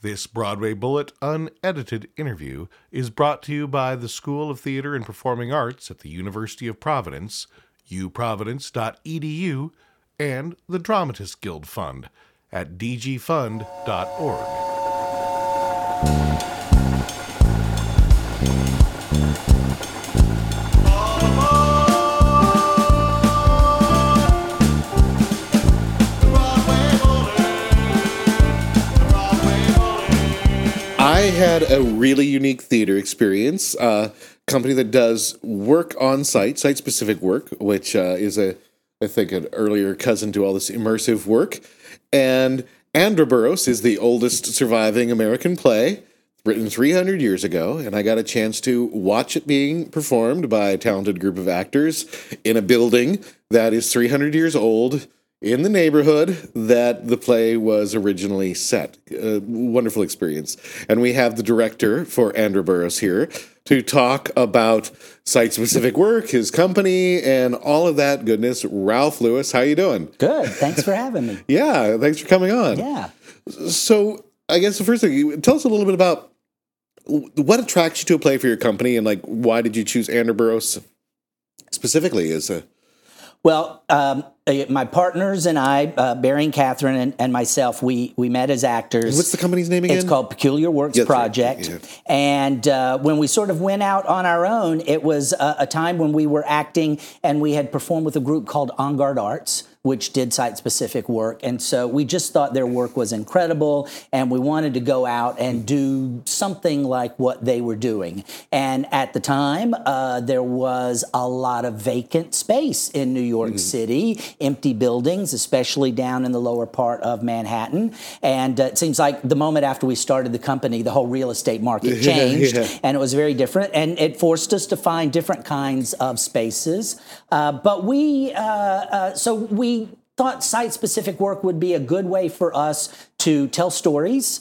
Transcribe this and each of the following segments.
This Broadway Bullet unedited interview is brought to you by the School of Theater and Performing Arts at the University of Providence, uprovidence.edu, and the Dramatists Guild Fund at dgfund.org. I had a really unique theater experience. A company that does work on site, site specific work, which uh, is a, I think, an earlier cousin to all this immersive work. And Androboros is the oldest surviving American play, written 300 years ago. And I got a chance to watch it being performed by a talented group of actors in a building that is 300 years old in the neighborhood that the play was originally set. A wonderful experience. And we have the director for Androboros here to talk about site specific work, his company, and all of that goodness. Ralph Lewis, how are you doing? Good. Thanks for having me. Yeah, thanks for coming on. Yeah. So, I guess the first thing, tell us a little bit about what attracts you to a play for your company, and like why did you choose Androboros specifically as a Well, um, uh, my partners and I, uh, Barry and Catherine and, and myself, we we met as actors. What's the company's name again? It's called Peculiar Works Yes, right. Project. Yeah. And uh, when we sort of went out on our own, it was a, a time when we were acting and we had performed with a group called En Garde Arts, which did site specific work. And so we just thought their work was incredible and we wanted to go out and do something like what they were doing. And at the time, uh, there was a lot of vacant space in New York Mm-hmm. City, empty buildings, especially down in the lower part of Manhattan. And uh, it seems like the moment after we started the company, the whole real estate market changed yeah. and it was very different. And it forced us to find different kinds of spaces. Uh, but we, uh, uh, so we thought site specific work would be a good way for us to tell stories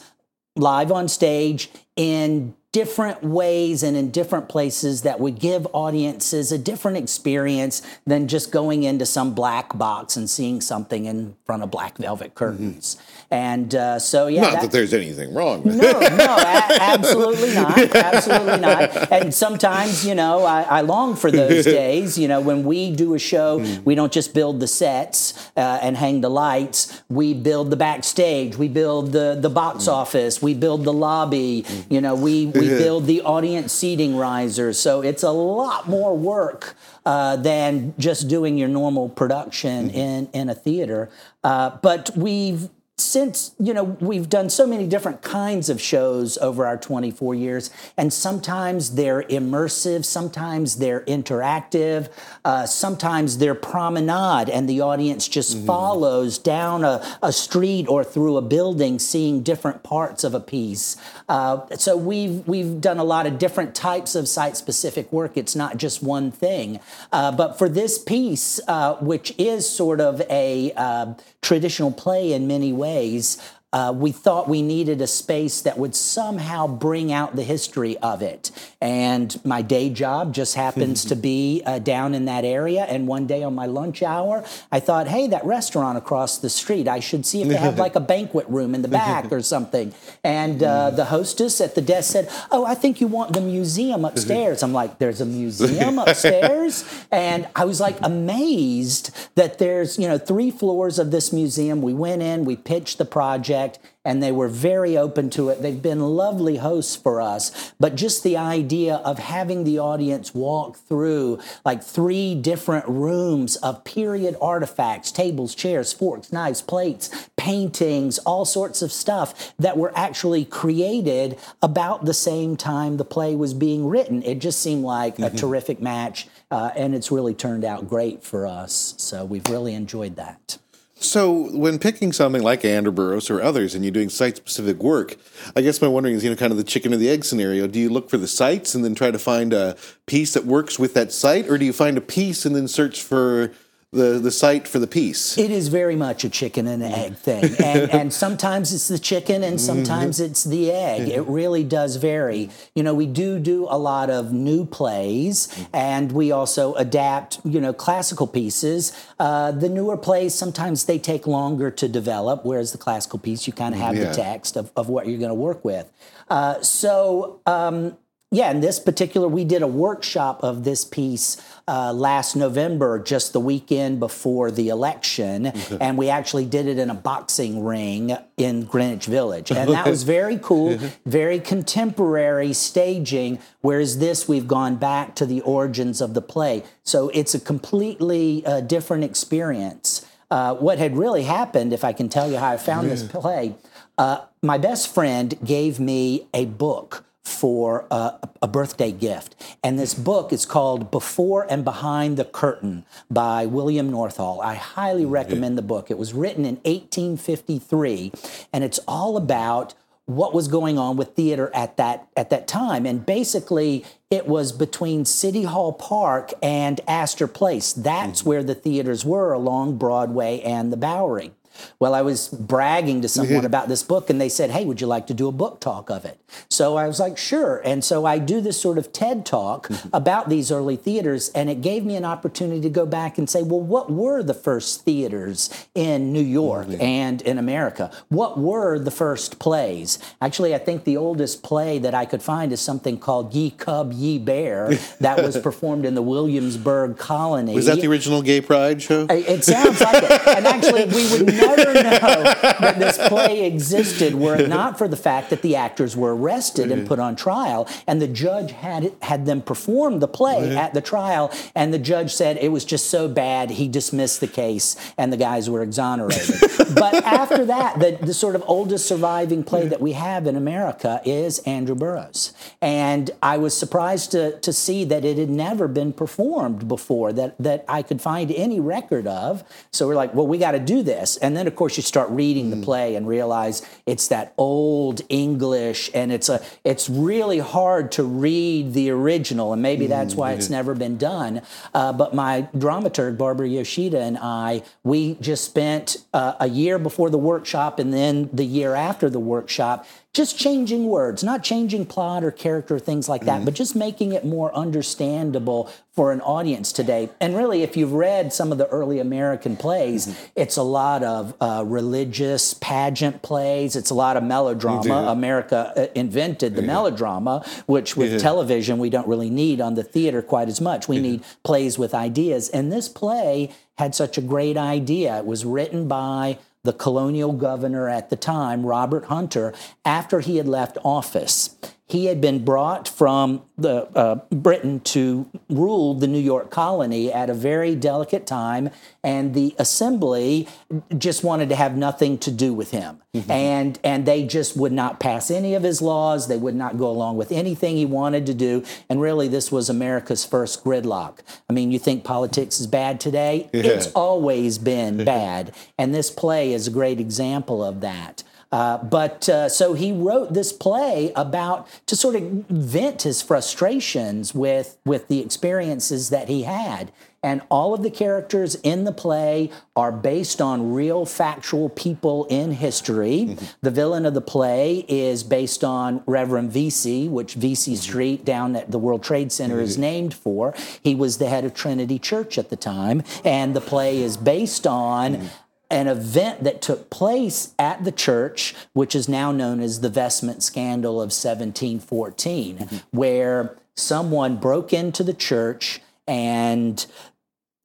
live on stage in different ways and in different places that would give audiences a different experience than just going into some black box and seeing something in front of black velvet curtains. And uh, so, yeah. Not that- that there's anything wrong with it. no, no, a- absolutely not. Absolutely not. And sometimes, you know, I, I long for those days. You know, when we do a show, we don't just build the sets uh, and hang the lights. We build the backstage. We build the the box office. We build the lobby. You know, we we build the audience seating risers. So it's a lot more work. Uh, than just doing your normal production in in a theater, uh, but we've since you know we've done so many different kinds of shows over our 24 years and sometimes they're immersive sometimes they're interactive uh, sometimes they're promenade and the audience just follows down a, a street or through a building seeing different parts of a piece. Uh, so we've we've done a lot of different types of site specific work. It's not just one thing. Uh, but for this piece uh, which is sort of a uh, traditional play in many ways. ways Uh, we thought we needed a space that would somehow bring out the history of it. And my day job just happens to be uh, down in that area. And one day on my lunch hour, I thought, hey, that restaurant across the street, I should see if they have like a banquet room in the back or something. And uh, the hostess at the desk said, oh, I think you want the museum upstairs. I'm like, there's a museum upstairs? And I was like amazed that there's, you know, three floors of this museum. We went in, we pitched the project, and they were very open to it. They've been lovely hosts for us. But just the idea of having the audience walk through like three different rooms of period artifacts tables, chairs, forks, knives, plates, paintings, all sorts of stuff that were actually created about the same time the play was being written. It just seemed like a terrific match. Uh, and it's really turned out great for us. So we've really enjoyed that. So, when picking something like Androboros or others and you're doing site specific work, I guess my wondering is, you know, kind of the chicken or the egg scenario. Do you look for the sites and then try to find a piece that works with that site, or do you find a piece and then search for the the site for the piece. It is very much a chicken and egg thing. And, and sometimes it's the chicken and sometimes it's the egg. It really does vary. You know, we do do a lot of new plays and we also adapt, you know, classical pieces. Uh, the newer plays, sometimes they take longer to develop, whereas the classical piece, you kind of have Yeah. the text of, of what you're going to work with. Uh, so, um, yeah, in this particular, we did a workshop of this piece uh, last November, just the weekend before the election, and we actually did it in a boxing ring in Greenwich Village, and that was very cool, very contemporary staging. Whereas this, we've gone back to the origins of the play, so it's a completely uh, different experience. Uh, what had really happened, if I can tell you how I found this play, uh, my best friend gave me a book for uh, a birthday gift. And this book is called Before and Behind the Curtain by William Northall. I highly recommend the book. It was written in 1853, and it's all about what was going on with theater at that at that time and basically it was between city hall park and astor place that's where the theaters were along broadway and the bowery well i was bragging to someone about this book and they said hey would you like to do a book talk of it? So i was like sure. And so i do this sort of ted talk mm-hmm. about these early theaters and it gave me an opportunity to go back and say well what were the first theaters in new york and in america? What were the first plays? Actually i think the oldest play that i could find is something called ye cub ye bear that was performed in the williamsburg colony. Was that the original Gay Pride show? it it sounds like it. And actually, we would never know that this play existed were it not for the fact that the actors were arrested and put on trial, and the judge had had them perform the play at the trial, and the judge said it was just so bad he dismissed the case, and the guys were exonerated. but after that, the, the sort of oldest surviving play that we have in America is Androboros, and I was surprised to to see that it had never been performed before that that I could find any record of. So we're like, well, we got to do this. And then, of course, you start reading the play and realize it's that old English, and it's a it's really hard to read the original, and maybe that's why it's never been done. Uh, but my dramaturg Barbara Yoshida and I, we just spent uh, a year before the workshop, and then the year after the workshop just changing words, not changing plot or character, things like that, but just making it more understandable for an audience today. And really, if you've read some of the early American plays, it's a lot of uh, religious pageant plays, it's a lot of melodrama. America uh, invented the melodrama, which with television we don't really need on the theater quite as much. We need plays with ideas. And this play had such a great idea. It was written by the colonial governor at the time, Robert Hunter, after he had left office. He had been brought from the uh, Britain to rule the New York colony at a very delicate time, and the Assembly just wanted to have nothing to do with him, and and they just would not pass any of his laws. They would not go along with anything he wanted to do, and really, this was America's first gridlock. I mean, you think politics is bad today? It's always been bad, and this play is a great example of that. Uh, but uh, so he wrote this play about to sort of vent his frustrations with with the experiences that he had. And all of the characters in the play are based on real factual people in history. The villain of the play is based on Reverend Vesey, which Vesey Street down at the World Trade Center is named for. He was the head of Trinity Church at the time. And the play is based on an event that took place at the church, which is now known as the vestment scandal of 1714, mm-hmm. where someone broke into the church and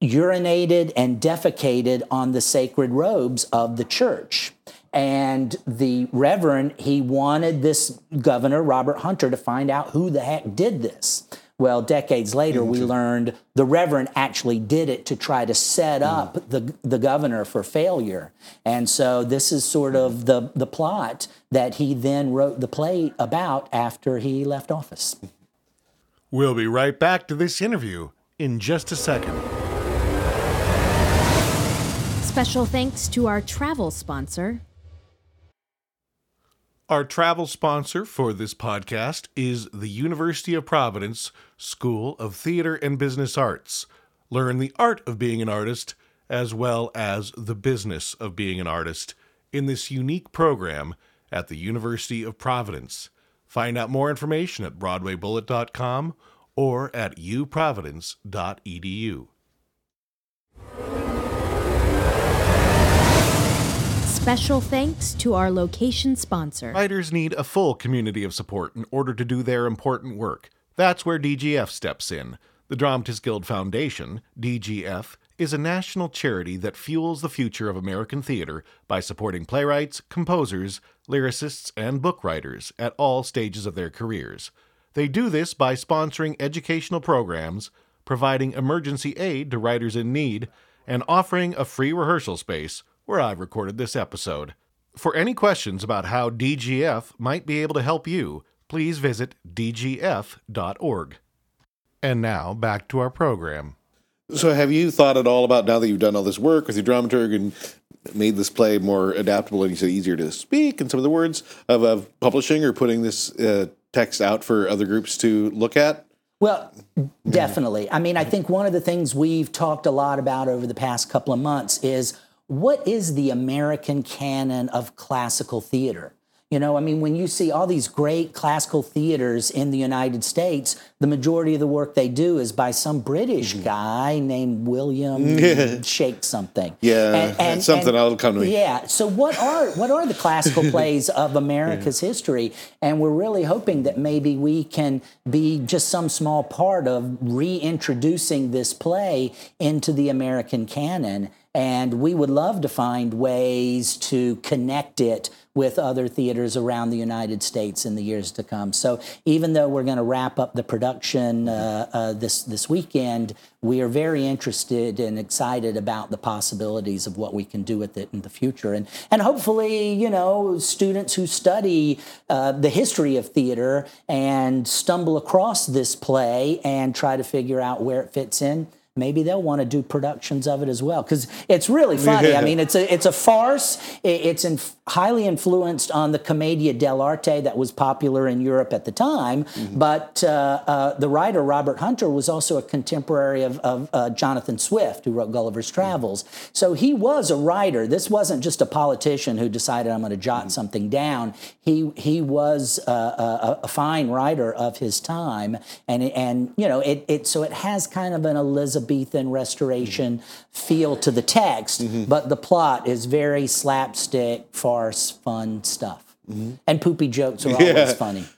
urinated and defecated on the sacred robes of the church. And the reverend, he wanted this governor, Robert Hunter, to find out who the heck did this. Well, decades later, we learned the Reverend actually did it to try to set hmm. up the, the governor for failure. And so this is sort of the, the plot that he then wrote the play about after he left office. We'll be right back to this interview in just a second. Special thanks to our travel sponsor, Our travel sponsor for this podcast is the University of Providence School of Theater and Business Arts. Learn the art of being an artist as well as the business of being an artist in this unique program at the University of Providence. Find out more information at BroadwayBullet.com or at uprovidence.edu. Special thanks to our location sponsor. Writers need a full community of support in order to do their important work. That's where DGF steps in. The Dramatists Guild Foundation, DGF, is a national charity that fuels the future of American theater by supporting playwrights, composers, lyricists, and book writers at all stages of their careers. They do this by sponsoring educational programs, providing emergency aid to writers in need, and offering a free rehearsal space where I've recorded this episode. For any questions about how DGF might be able to help you, please visit dgf.org. And now back to our program. So, have you thought at all about now that you've done all this work with your dramaturg and made this play more adaptable and you said easier to speak and some of the words of, of publishing or putting this uh, text out for other groups to look at? Well, definitely. I mean, I think one of the things we've talked a lot about over the past couple of months is what is the American canon of classical theater? You know, I mean, when you see all these great classical theaters in the United States, the majority of the work they do is by some British Mm-hmm. guy named William Shake something. Yeah, and something that'll come to me. Yeah. So what are what are the classical plays of America's history? And we're really hoping that maybe we can be just some small part of reintroducing this play into the American canon. And we would love to find ways to connect it with other theaters around the United States in the years to come. So even though we're going to wrap up the production uh, uh, this this weekend, we are very interested and excited about the possibilities of what we can do with it in the future, and and hopefully, you know, students who study uh, the history of theater and stumble across this play and try to figure out where it fits in maybe they'll want to do productions of it as well because it's really funny. I mean, it's a it's a farce. It's in, highly influenced on the commedia dell'arte that was popular in Europe at the time. But uh, uh, the writer Robert Hunter was also a contemporary of, of uh, Jonathan Swift, who wrote Gulliver's Travels. So he was a writer. This wasn't just a politician who decided I'm going to jot something down. He he was uh, a, a fine writer of his time, and and you know it it so it has kind of an Elizabethan restoration feel to the text, but the plot is very slapstick, farce, fun stuff, and poopy jokes are always funny.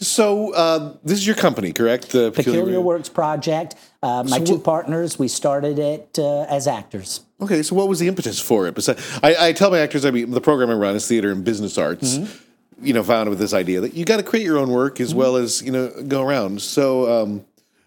So, uh, this is your company, correct? The Peculiar Works Project. Uh, my two partners, we started it uh, as actors. Okay, so what was the impetus for it? Besides, I, I tell my actors, I mean, the program I run is theater and business arts. You know, founded with this idea that you got to create your own work as well as you know go around. So, um,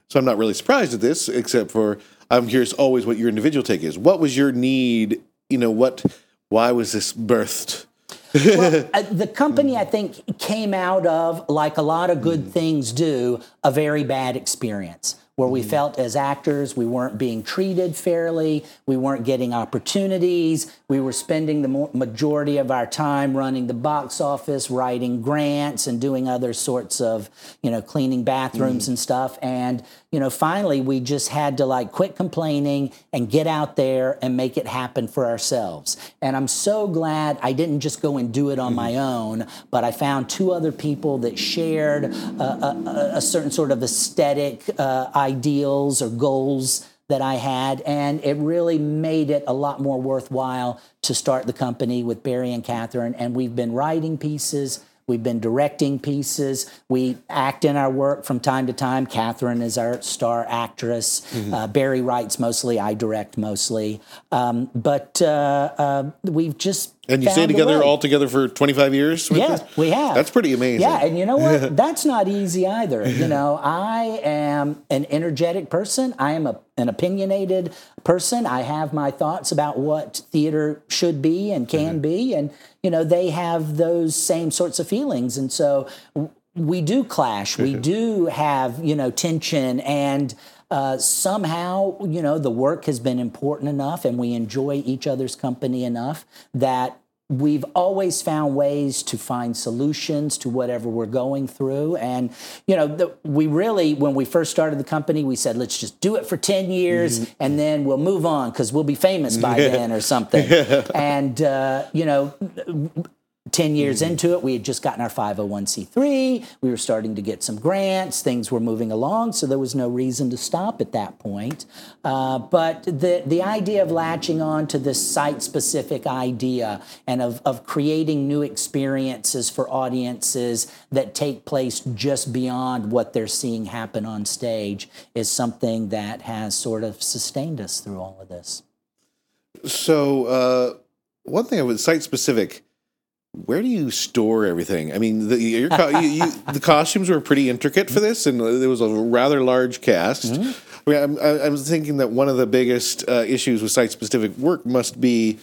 so I'm not really surprised at this, except for I'm curious always what your individual take is. What was your need? You know, what? Why was this birthed? Uh, the company, I think, came out of, like a lot of good things do, a very bad experience where we mm-hmm. felt as actors we weren't being treated fairly, we weren't getting opportunities, we were spending the majority of our time running the box office, writing grants, and doing other sorts of, you know, cleaning bathrooms mm-hmm. and stuff. And, you know, finally we just had to like quit complaining and get out there and make it happen for ourselves. And I'm so glad I didn't just go and do it on my mm-hmm. own, but I found two other people that shared a, a, a certain sort of aesthetic uh, ideals or goals that I had, and it really made it a lot more worthwhile to start the company with Barry and Catherine. And we've been writing pieces. We've been directing pieces. We act in our work from time to time. Catherine is our star actress. Uh, Barry writes mostly. I direct mostly. Um, but uh, uh, we've just And you stay together all together for 25 years? with Yeah, this? we have. That's pretty amazing. Yeah, and you know what? That's not easy either. You know, I am an energetic person. I am a, an opinionated person. I have my thoughts about what theater should be and can mm-hmm. be, and you know, they have those same sorts of feelings, and so we do clash. We mm-hmm. do have you know tension and. Uh, somehow, you know, the work has been important enough and we enjoy each other's company enough that we've always found ways to find solutions to whatever we're going through. And, you know, the, we really, when we first started the company, we said, let's just do it for 10 years mm-hmm. and then we'll move on because we'll be famous by then or something. and, uh, you know, 10 years mm-hmm. into it, we had just gotten our 501c3. We were starting to get some grants. Things were moving along, so there was no reason to stop at that point. Uh, but the, the idea of latching on to this site specific idea and of, of creating new experiences for audiences that take place just beyond what they're seeing happen on stage is something that has sort of sustained us through all of this. So, uh, one thing I was site specific where do you store everything? I mean, the, your, you, you, the costumes were pretty intricate for this, and there was a rather large cast. Mm-hmm. I mean, I'm, I'm, thinking that one of the biggest uh, issues with site-specific work must be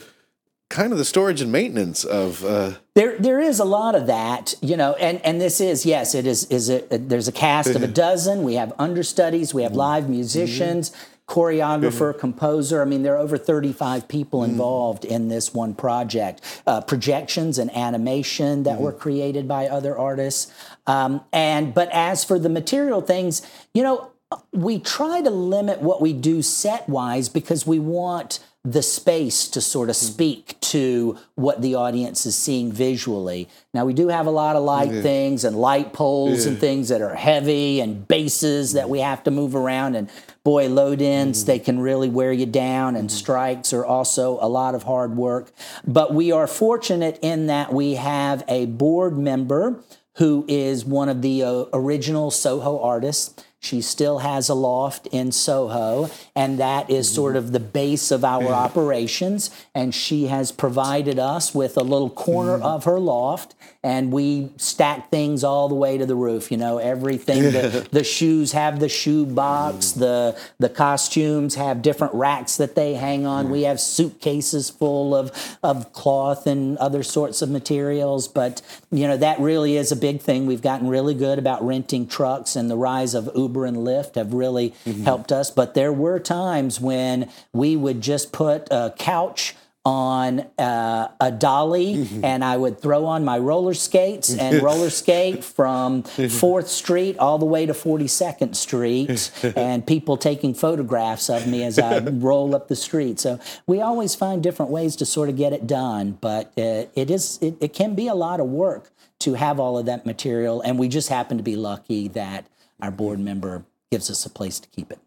kind of the storage and maintenance of. Uh, there, there is a lot of that, you know, and and this is yes, it is is it. There's a cast of a dozen. We have understudies. We have mm-hmm. live musicians. Mm-hmm choreographer, mm-hmm. composer. I mean, there are over 35 people mm-hmm. involved mm-hmm. in this one project. Uh, projections and animation that mm-hmm. were created by other artists. Um, and but as for the material things, you know, we try to limit what we do set wise because we want the space to sort of mm-hmm. speak to what the audience is seeing visually. Now we do have a lot of light yeah. things and light poles yeah. and things that are heavy and bases that we have to move around and boy load ins mm. they can really wear you down and mm. strikes are also a lot of hard work. But we are fortunate in that we have a board member who is one of the uh, original Soho artists she still has a loft in Soho, and that is sort of the base of our operations. And she has provided us with a little corner mm. of her loft, and we stack things all the way to the roof. You know, everything. the, the shoes have the shoe box. Mm. The the costumes have different racks that they hang on. We have suitcases full of of cloth and other sorts of materials. But you know, that really is a big thing. We've gotten really good about renting trucks, and the rise of Uber Uber and Lyft have really mm-hmm. helped us. But there were times when we would just put a couch on uh, a dolly mm-hmm. and I would throw on my roller skates and roller skate from 4th Street all the way to 42nd Street and people taking photographs of me as I roll up the street. So we always find different ways to sort of get it done, but uh, it is it, it can be a lot of work to have all of that material and we just happen to be lucky that our board member gives us a place to keep it.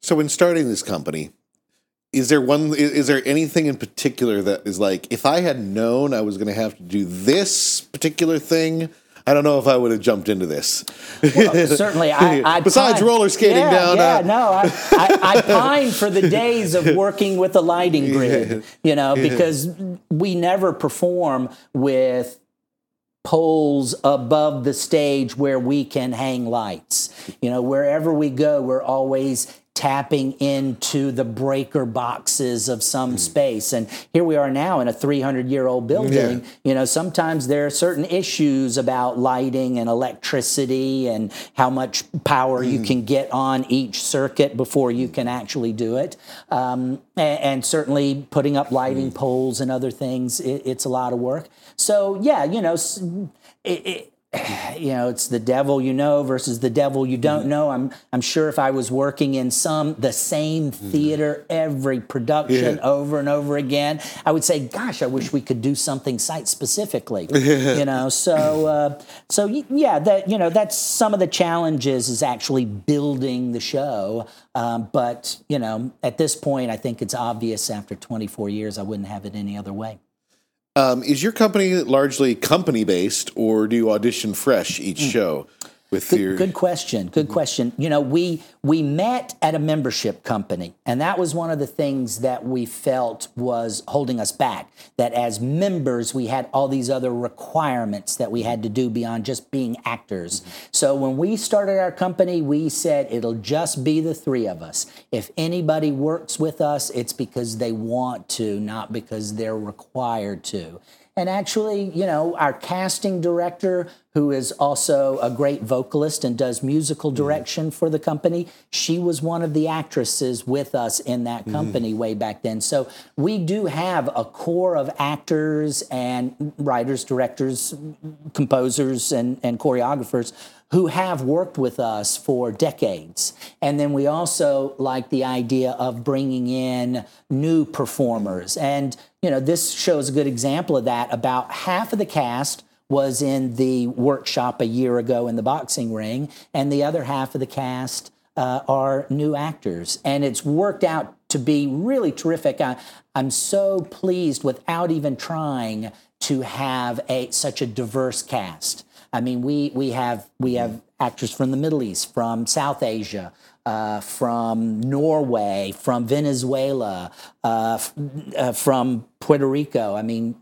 So, in starting this company, is there one? Is there anything in particular that is like, if I had known I was going to have to do this particular thing, I don't know if I would have jumped into this. Well, certainly, I. I Besides pine, roller skating yeah, down. Yeah, uh, no, I, I, I, pine for the days of working with a lighting grid. You know, because we never perform with poles above the stage where we can hang lights. You know, wherever we go, we're always tapping into the breaker boxes of some mm. space. And here we are now in a 300 year old building. Yeah. You know, sometimes there are certain issues about lighting and electricity and how much power mm. you hmm. can get on each circuit before you can actually do it. Um, and, and, certainly putting up lighting mm. poles and other things, it, it's a lot of work. So, yeah, you know, it, it, you know it's the devil you know versus the devil you don't mm-hmm. know i'm i'm sure if i was working in some the same mm-hmm. theater every production yeah. over and over again i would say gosh i wish we could do something site specifically you know so uh, so yeah that you know that's some of the challenges is actually building the show um, but you know at this point i think it's obvious after 24 years i wouldn't have it any other way um, is your company largely company based, or do you audition fresh each mm. show? With good, good question good question. You know we we met at a membership company and that was one of the things that we felt was holding us back that as members we had all these other requirements that we had to do beyond just being actors. Mm-hmm. so when we started our company we said it'll just be the three of us. If anybody works with us it's because they want to not because they're required to and actually, you know, our casting director who is also a great vocalist and does musical mm-hmm. direction for the company. She was one of the actresses with us in that mm-hmm. company way back then. So we do have a core of actors and writers, directors, composers, and, and choreographers who have worked with us for decades. And then we also like the idea of bringing in new performers. And, you know, this shows a good example of that. About half of the cast was in the workshop a year ago in the boxing ring, and the other half of the cast uh, are new actors. And it's worked out to be really terrific. I, I'm so pleased without even trying to have a such a diverse cast. I mean, we we have we have actors from the Middle East, from South Asia, uh, from Norway, from Venezuela, uh, f- uh, from Puerto Rico. I mean,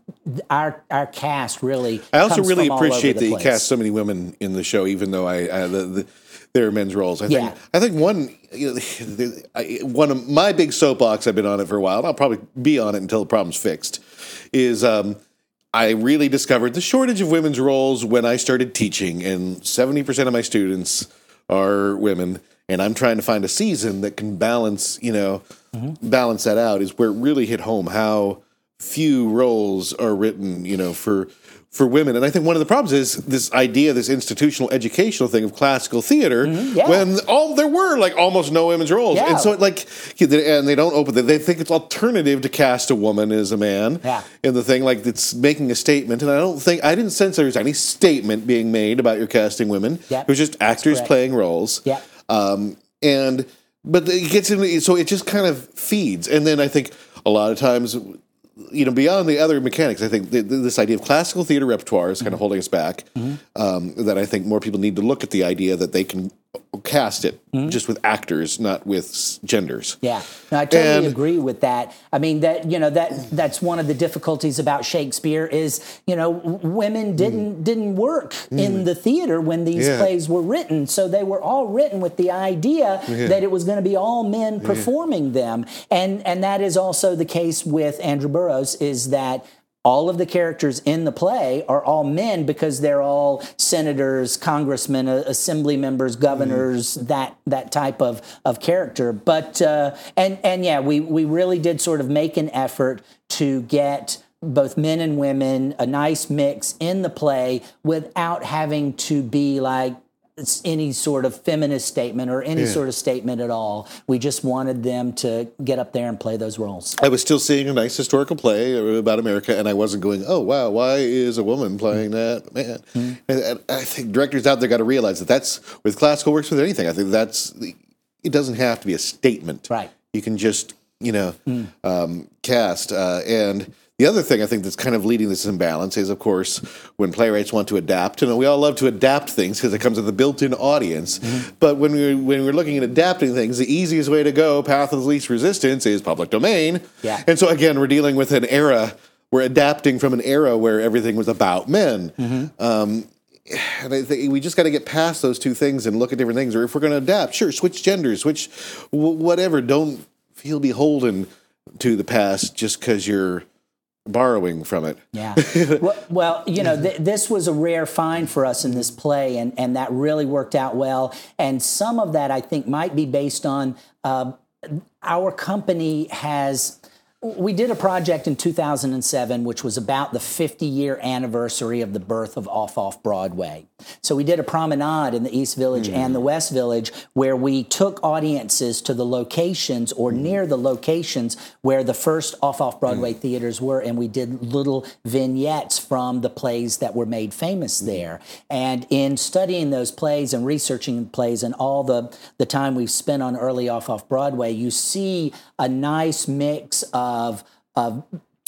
our our cast really. I also really appreciate that you cast so many women in the show, even though I, I the, the, they're men's roles. I think Yeah. I think one you know, one of my big soapbox. I've been on it for a while. and I'll probably be on it until the problem's fixed. Is um, I really discovered the shortage of women's roles when I started teaching, and seventy percent of my students are women. And I'm trying to find a season that can balance, you know, mm-hmm. balance that out. Is where it really hit home how few roles are written, you know, for for women. And I think one of the problems is this idea, this institutional educational thing of classical theater, Mm-hmm. yeah. when all there were like almost no women's roles, Yeah. and so it, like, and they don't open. They think it's alternative to cast a woman as a man Yeah. in the thing, like it's making a statement. And I don't think I didn't sense there was any statement being made about your casting women. Yeah, it was just actors playing roles. Yeah. Um, and but it gets in, so it just kind of feeds. And then I think a lot of times, you know, beyond the other mechanics, I think th- th- this idea of classical theater repertoire is kind Mm-hmm. of holding us back. Um, that I think more people need to look at the idea that they can cast it Mm-hmm. just with actors, not with s- genders. Yeah, no, I totally And- agree with that. I mean that you know that that's one of the difficulties about Shakespeare is you know women didn't didn't work in the theater when these Mm. Yeah. plays were written, so they were all written with the idea that it was going to be all men performing them, and and that is also the case with Androboros. Is that all of the characters in the play are all men because they're all senators, congressmen, uh, assembly members, governors, that that type of of character. But uh, and and yeah, we we really did sort of make an effort to get both men and women a nice mix in the play without having to be like any sort of feminist statement or any sort of statement at all. We just wanted them to get up there and play those roles. I was still seeing a nice historical play about America, and I wasn't going, "Oh wow, why is a woman playing that man?" Mm-hmm. And, and I think directors out there got to realize that that's with classical works with anything. I think that's it doesn't have to be a statement. Right. Mm. You can just you know um, cast uh, and. The other thing I think that's kind of leading this imbalance is, of course, when playwrights want to adapt, and we all love to adapt things because it comes with a built-in audience. Mm-hmm. But when we're when we're looking at adapting things, the easiest way to go, path of least resistance, is public domain. Yeah. And so again, we're dealing with an era. We're adapting from an era where everything was about men. Um, and I think we just got to get past those two things and look at different things. Or if we're going to adapt, sure, switch genders, switch w- whatever. Don't feel beholden to the past just because you're borrowing from it. Yeah. well, well, you know, th- this was a rare find for us in this play, and, and that really worked out well. And some of that, I think, might be based on uh, our company has. We did a project in 2007, which was about the 50 year anniversary of the birth of Off Off Broadway. So we did a promenade in the East Village mm-hmm. and the West Village where we took audiences to the locations or mm-hmm. near the locations where the first Off Off Broadway mm. theaters were, and we did little vignettes from the plays that were made famous mm-hmm. there. And in studying those plays and researching plays and all the, the time we've spent on early Off Off Broadway, you see a nice mix of, of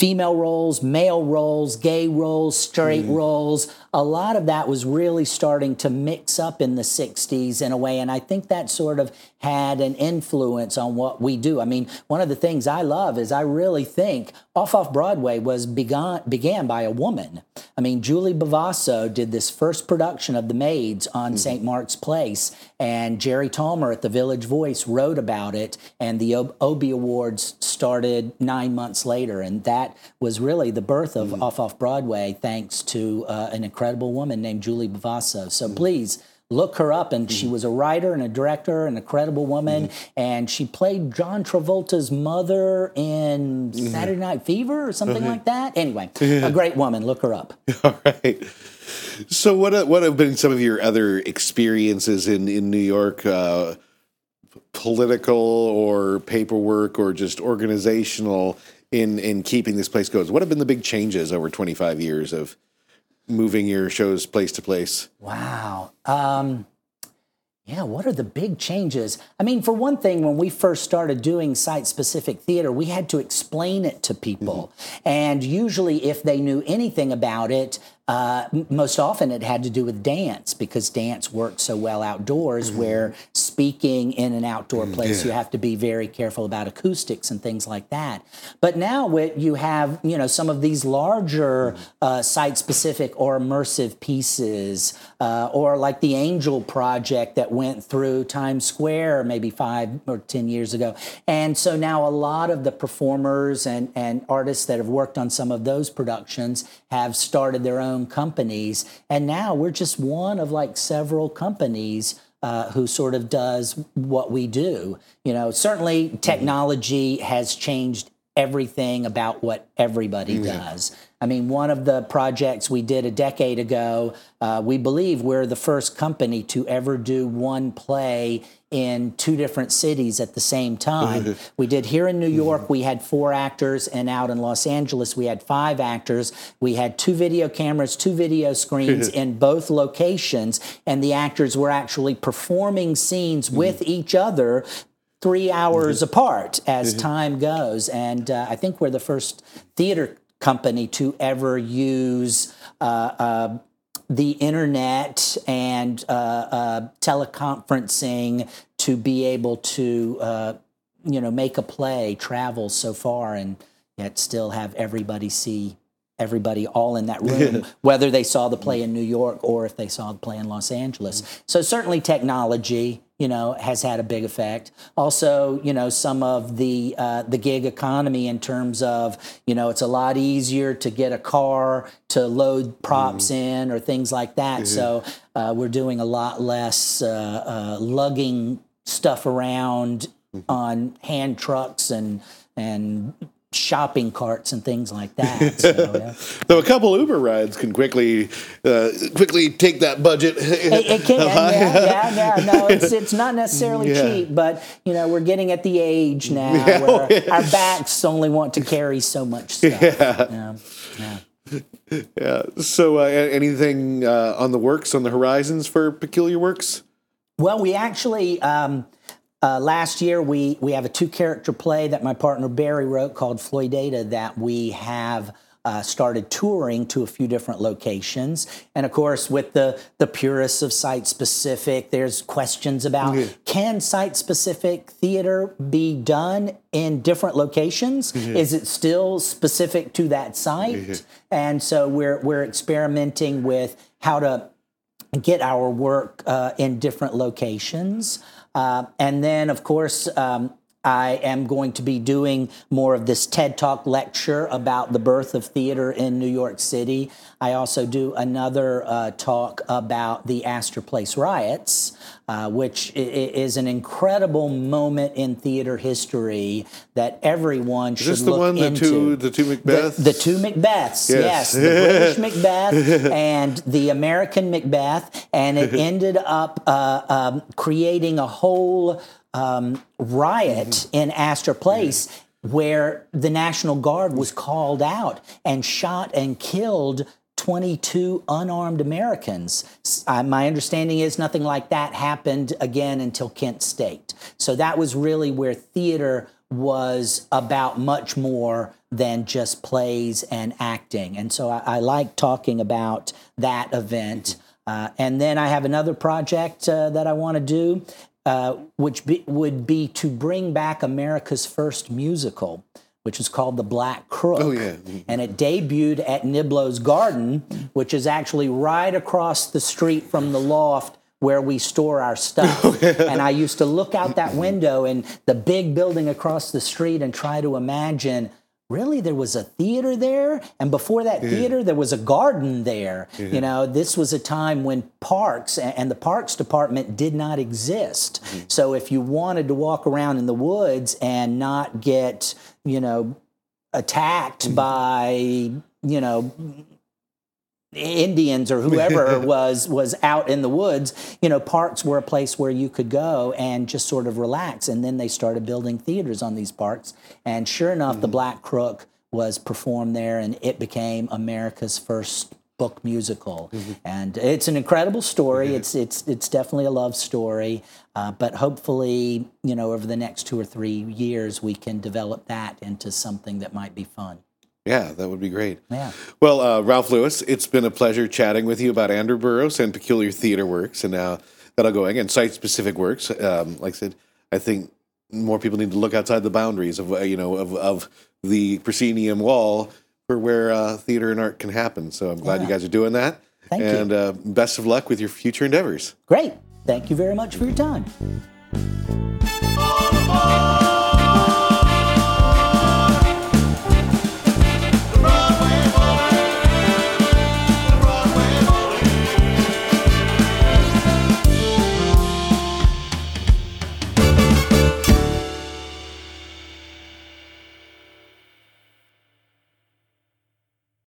female roles, male roles, gay roles, straight mm-hmm. roles. A lot of that was really starting to mix up in the 60s in a way. And I think that sort of had an influence on what we do. I mean, one of the things I love is I really think Off Off Broadway was begun, began by a woman. I mean, Julie Bovasso did this first production of The Maids on hmm. St. Mark's Place, and Jerry Talmer at the Village Voice wrote about it, and the Ob- Obie Awards started nine months later, and that was really the birth of hmm. Off Off Broadway, thanks to uh, an incredible woman named Julie Bovasso. So hmm. please look her up and she mm-hmm. was a writer and a director and a credible woman mm-hmm. and she played john travolta's mother in mm-hmm. saturday night fever or something like that. Anyway a great woman. Look her up. All right. So, what have- what have been some of your other experiences in in New York, uh, political or paperwork or just organizational in in keeping this place goes? What have been the big changes over twenty five years of moving your shows place to place? Wow. Um, yeah, what are the big changes? I mean, for one thing, when we first started doing site specific theater, we had to explain it to people. And usually, if they knew anything about it, uh, most often it had to do with dance because dance works so well outdoors, where speaking in an outdoor place, you have to be very careful about acoustics and things like that. But now with, you have, you know, some of these larger uh, site specific or immersive pieces, uh, or like the Angel Project that went through Times Square maybe five or 10 years ago. And so now a lot of the performers and, and artists that have worked on some of those productions have started their own companies. And now we're just one of like several companies uh, who sort of does what we do. You know, certainly technology has changed everything about what everybody does. I mean, one of the projects we did a decade ago, uh, we believe we're the first company to ever do one play in two different cities at the same time. Mm-hmm. we did here in New mm-hmm. York, we had four actors, and out in Los Angeles, we had five actors. We had two video cameras, two video screens mm-hmm. in both locations, and the actors were actually performing scenes with each other three hours apart as time goes. And uh, I think we're the first theater company to ever use uh, uh, the internet and uh, uh, teleconferencing to be able to, uh, you know, make a play travel so far and yet still have everybody see everybody all in that room, whether they saw the play in New York or if they saw the play in Los Angeles. So certainly technology, you know, has had a big effect. Also, you know, some of the uh, the gig economy in terms of, you know, it's a lot easier to get a car to load props in or things like that. So uh, we're doing a lot less uh, uh, lugging stuff around on hand trucks and and shopping carts and things like that. So, yeah. Though a couple Uber rides can quickly uh, quickly take that budget. It, it can, yeah, yeah, yeah. No, it's it's not necessarily Yeah. cheap, but you know we're getting at the age now where our backs only want to carry so much stuff. Yeah. Yeah. Yeah. So, uh, anything uh, on the works on the horizons for Peculiar Works? Well, we actually um, uh, last year we we have a two character play that my partner Barry wrote called Floydata that we have. Uh, started touring to a few different locations, and of course, with the the purists of site specific, there's questions about can site specific theater be done in different locations? Is it still specific to that site? And so we're we're experimenting with how to get our work uh, in different locations. Uh, and then, of course, um, I am going to be doing more of this TED Talk lecture about the birth of theater in New York City. I also do another uh, talk about the Astor Place riots, uh, which is an incredible moment in theater history that everyone should Is this the look one the into. two the two Macbeths? The, the two Macbeths, yes, Yes. the British Macbeth and the American Macbeth, and it ended up uh, um, creating a whole um, riot in Astor Place. Where the National Guard was called out and shot and killed 22 unarmed Americans. Uh, my understanding is nothing like that happened again until Kent State. So that was really where theater was about much more than just plays and acting. And so I, I like talking about that event. Uh, and then I have another project uh, that I want to do, uh, which be, would be to bring back America's first musical. which was called The Black Crook. Oh, yeah. And it debuted at Niblo's Garden, which is actually right across the street from the loft where we store our stuff. And I used to look out that window and the big building across the street and try to imagine really there was a theater there and before that theater there was a garden there. You know this was a time when parks and the parks department did not exist. Mm-hmm. So if you wanted to walk around in the woods and not get you know attacked mm-hmm. by you know Indians or whoever was was out in the woods, you know, parks were a place where you could go and just sort of relax. And then they started building theaters on these parks. And sure enough, The Black Crook was performed there, and it became America's first book musical. And it's an incredible story. It's it's it's definitely a love story. Uh, but hopefully, you know, over the next two or three years, we can develop that into something that might be fun. Yeah, that would be great. Yeah. Well, uh, Ralph Lewis, it's been a pleasure chatting with you about Androboros and peculiar theater works, and now that'll go and site specific works. Um, like I said, I think more people need to look outside the boundaries of uh, you know of, of the proscenium wall for where uh, theater and art can happen. So I'm glad you guys are doing that. Thank you. and uh, best of luck with your future endeavors. Great. Thank you very much for your time.